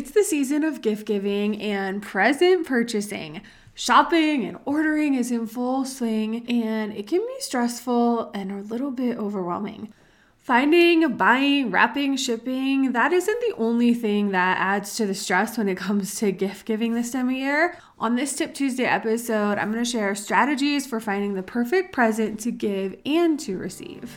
It's the season of gift giving and present purchasing. Shopping and ordering is in full swing, and it can be stressful and a little bit overwhelming. Finding, buying, wrapping, shipping, that isn't the only thing that adds to the stress when it comes to gift giving this time of year. On this Tip Tuesday episode, I'm going to share strategies for finding the perfect present to give and to receive.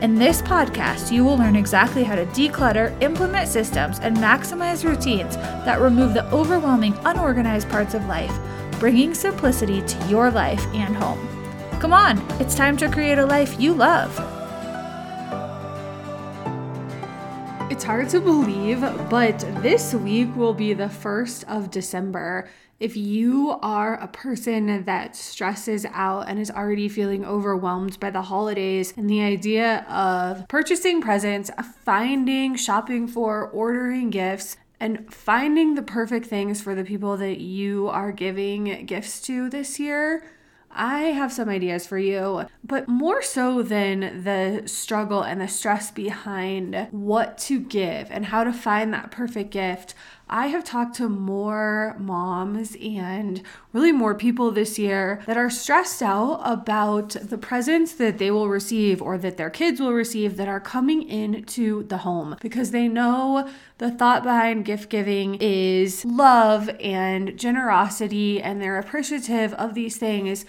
In this podcast, you will learn exactly how to declutter, implement systems, and maximize routines that remove the overwhelming, unorganized parts of life, bringing simplicity to your life and home. Come on, it's time to create a life you love. It's hard to believe, but this week will be the 1st of December. If you are a person that stresses out and is already feeling overwhelmed by the holidays and the idea of purchasing presents, finding, shopping for, ordering gifts, and finding the perfect things for the people that you are giving gifts to this year, I have some ideas for you, but more so than the struggle and the stress behind what to give and how to find that perfect gift. I have talked to more moms and really more people this year that are stressed out about the presents that they will receive or that their kids will receive that are coming into the home because they know the thought behind gift giving is love and generosity and they're appreciative of these things.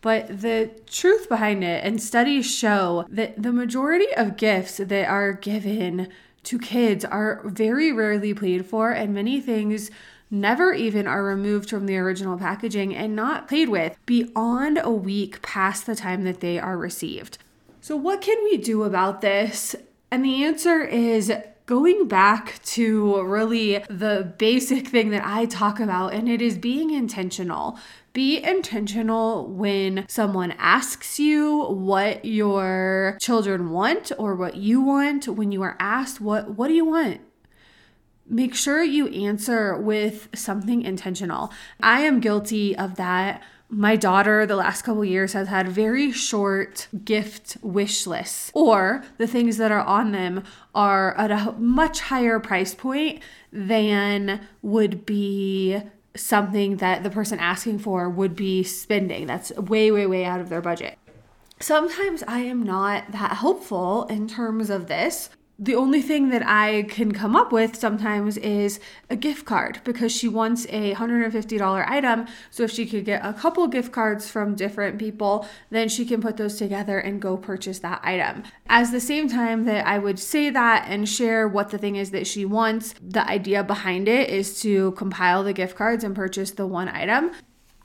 But the truth behind it, and studies show that the majority of gifts that are given to kids are very rarely played for, and many things never even are removed from the original packaging and not played with beyond a week past the time that they are received. So, what can we do about this? And the answer is going back to really the basic thing that I talk about, and it is being intentional. Be intentional when someone asks you what your children want or what you want. When you are asked, What, what do you want? Make sure you answer with something intentional. I am guilty of that my daughter the last couple years has had very short gift wish lists or the things that are on them are at a much higher price point than would be something that the person asking for would be spending. That's way, way, way out of their budget. Sometimes I am not that helpful in terms of this the only thing that I can come up with sometimes is a gift card because she wants a $150 item. So if she could get a couple gift cards from different people, then she can put those together and go purchase that item. As the same time that I would say that and share what the thing is that she wants, the idea behind it is to compile the gift cards and purchase the one item.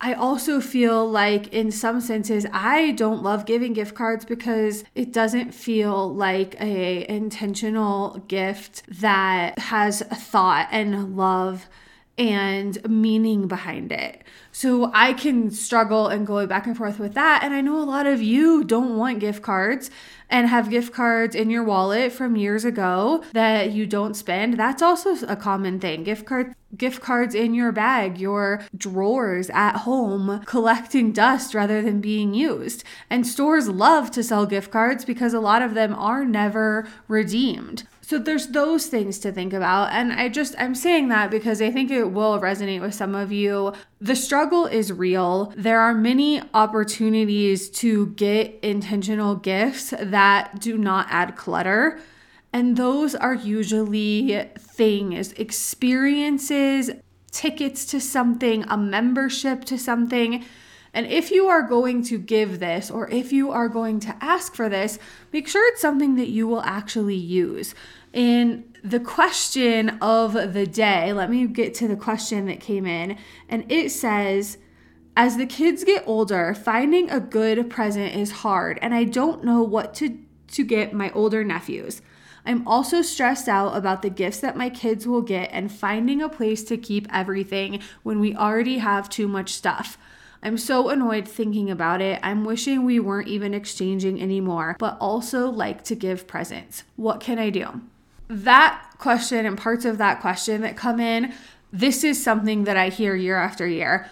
I also feel like, in some senses, I don't love giving gift cards because it doesn't feel like a intentional gift that has a thought and love and meaning behind it. So I can struggle and go back and forth with that. And I know a lot of you don't want gift cards and have gift cards in your wallet from years ago that you don't spend. That's also a common thing. Gift card gift cards in your bag, your drawers at home collecting dust rather than being used. And stores love to sell gift cards because a lot of them are never redeemed. So there's those things to think about. And I just, I'm saying that because I think it will resonate with some of you. The struggle is real. There are many opportunities to get intentional gifts that do not add clutter. And those are usually things, experiences, tickets to something, a membership to something And if you are going to give this or if you are going to ask for this, make sure it's something that you will actually use. And the question of the day, let me get to the question that came in, and it says, as the kids get older, finding a good present is hard, and I don't know what to, to get my older nephews. I'm also stressed out about the gifts that my kids will get and finding a place to keep everything when we already have too much stuff. I'm so annoyed thinking about it. I'm wishing we weren't even exchanging anymore, but also like to give presents. What can I do? That question and parts of that question that come in, this is something that I hear year after year.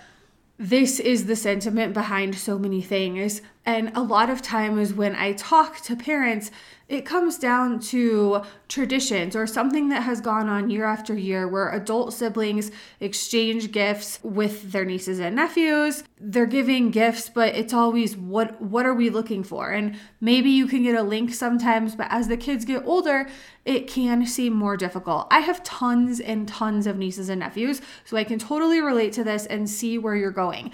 This is the sentiment behind so many things. And a lot of times when I talk to parents, it comes down to traditions or something that has gone on year after year where adult siblings exchange gifts with their nieces and nephews. They're giving gifts, but it's always what what are we looking for? And maybe you can get a link sometimes, but as the kids get older, it can seem more difficult. I have tons and tons of nieces and nephews, so I can totally relate to this and see where you're going.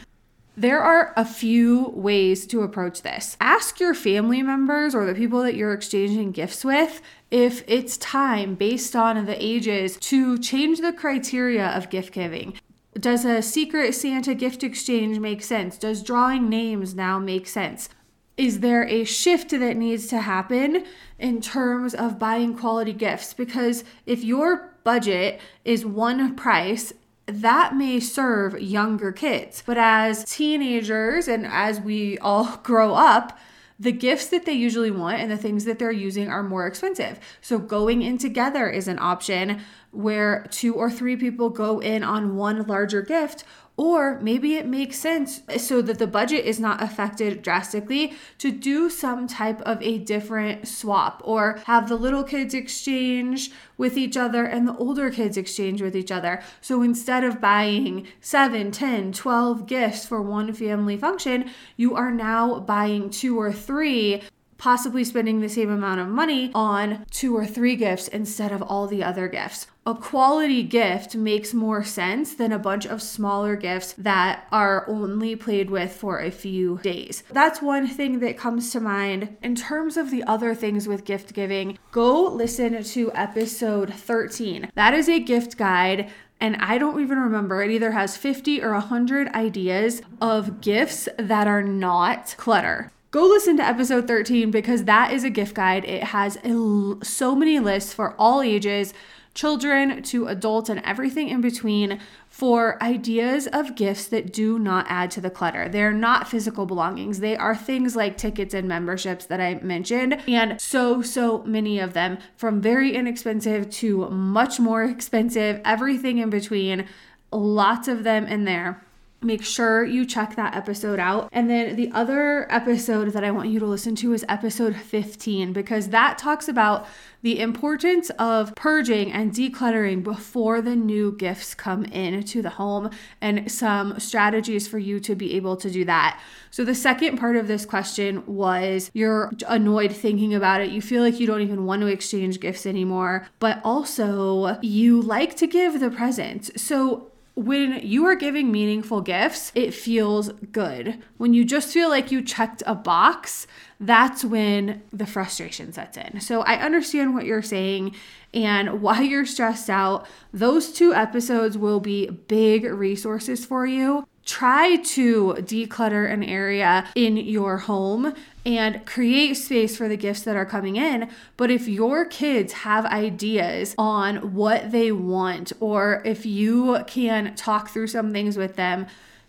There are a few ways to approach this. Ask your family members or the people that you're exchanging gifts with if it's time based on the ages to change the criteria of gift giving. Does a secret Santa gift exchange make sense? Does drawing names now make sense? Is there a shift that needs to happen in terms of buying quality gifts? Because if your budget is one price that may serve younger kids. But as teenagers and as we all grow up, the gifts that they usually want and the things that they're using are more expensive. So, going in together is an option where two or three people go in on one larger gift or maybe it makes sense so that the budget is not affected drastically to do some type of a different swap or have the little kids exchange with each other and the older kids exchange with each other. So instead of buying 7, 10, 12 gifts for one family function, you are now buying two or three possibly spending the same amount of money on two or three gifts instead of all the other gifts. A quality gift makes more sense than a bunch of smaller gifts that are only played with for a few days. That's one thing that comes to mind. In terms of the other things with gift giving, go listen to episode 13. That is a gift guide and I don't even remember. It either has 50 or 100 ideas of gifts that are not clutter go listen to episode 13 because that is a gift guide. It has a, so many lists for all ages, children to adults, and everything in between for ideas of gifts that do not add to the clutter. They're not physical belongings, they are things like tickets and memberships that I mentioned, and so, so many of them from very inexpensive to much more expensive, everything in between. Lots of them in there make sure you check that episode out. And then the other episode that I want you to listen to is episode 15 because that talks about the importance of purging and decluttering before the new gifts come into the home and some strategies for you to be able to do that. So, the second part of this question was you're annoyed thinking about it. You feel like you don't even want to exchange gifts anymore, but also you like to give the presents. So, when you are giving meaningful gifts, it feels good. When you just feel like you checked a box, that's when the frustration sets in. So I understand what you're saying and why you're stressed out. Those two episodes will be big resources for you try to declutter an area in your home and create space for the gifts that are coming in. But if your kids have ideas on what they want, or if you can talk through some things with them,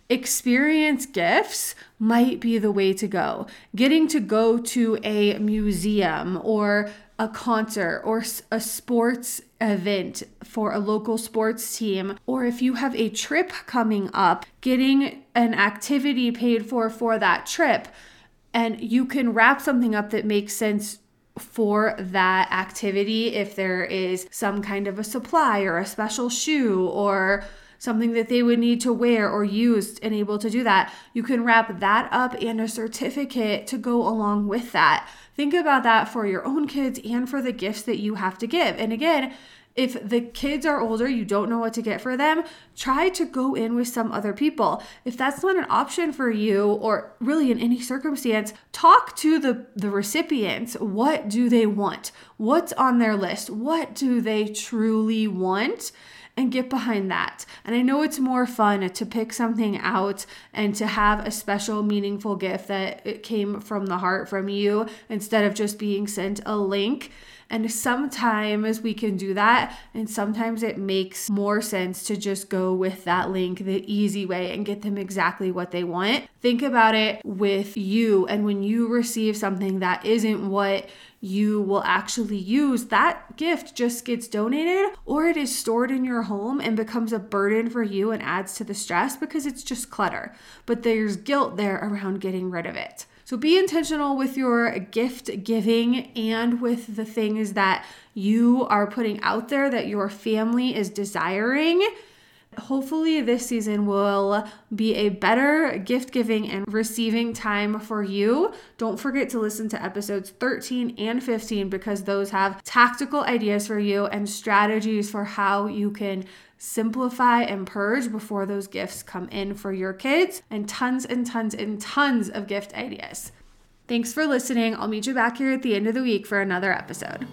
experience gifts might be the way to go. Getting to go to a museum or a concert or a sports event for a local sports team, or if you have a trip coming up, getting an activity paid for for that trip, and you can wrap something up that makes sense for that activity if there is some kind of a supply or a special shoe or something that they would need to wear or use and able to do that. You can wrap that up and a certificate to go along with that. Think about that for your own kids and for the gifts that you have to give. And again, If the kids are older, you don't know what to get for them, try to go in with some other people. If that's not an option for you, or really in any circumstance, talk to the, the recipients. What do they want? What's on their list? What do they truly want? And get behind that. And I know it's more fun to pick something out and to have a special, meaningful gift that it came from the heart from you instead of just being sent a link. And sometimes we can do that, and sometimes it makes more sense to just go with that link the easy way and get them exactly what they want. Think about it with you, and when you receive something that isn't what you will actually use, that gift just gets donated or it is stored in your home and becomes a burden for you and adds to the stress because it's just clutter. But there's guilt there around getting rid of it. So be intentional with your gift giving and with the things that you are putting out there that your family is desiring hopefully this season will be a better gift giving and receiving time for you. Don't forget to listen to episodes 13 and 15 because those have tactical ideas for you and strategies for how you can simplify and purge before those gifts come in for your kids and tons and tons and tons of gift ideas. Thanks for listening. I'll meet you back here at the end of the week for another episode.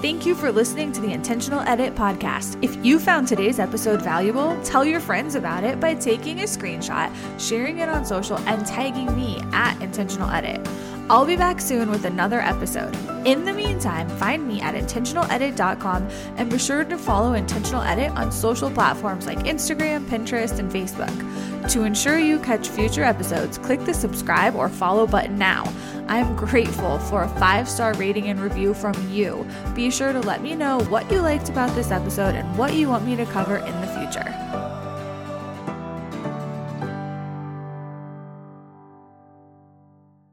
Thank you for listening to the Intentional Edit podcast. If you found today's episode valuable, tell your friends about it by taking a screenshot, sharing it on social, and tagging me at Intentional Edit. I'll be back soon with another episode. In the meantime, find me at intentionaledit.com and be sure to follow Intentional Edit on social platforms like Instagram, Pinterest, and Facebook. To ensure you catch future episodes, click the subscribe or follow button now. I'm grateful for a five star rating and review from you. Be sure to let me know what you liked about this episode and what you want me to cover in the future.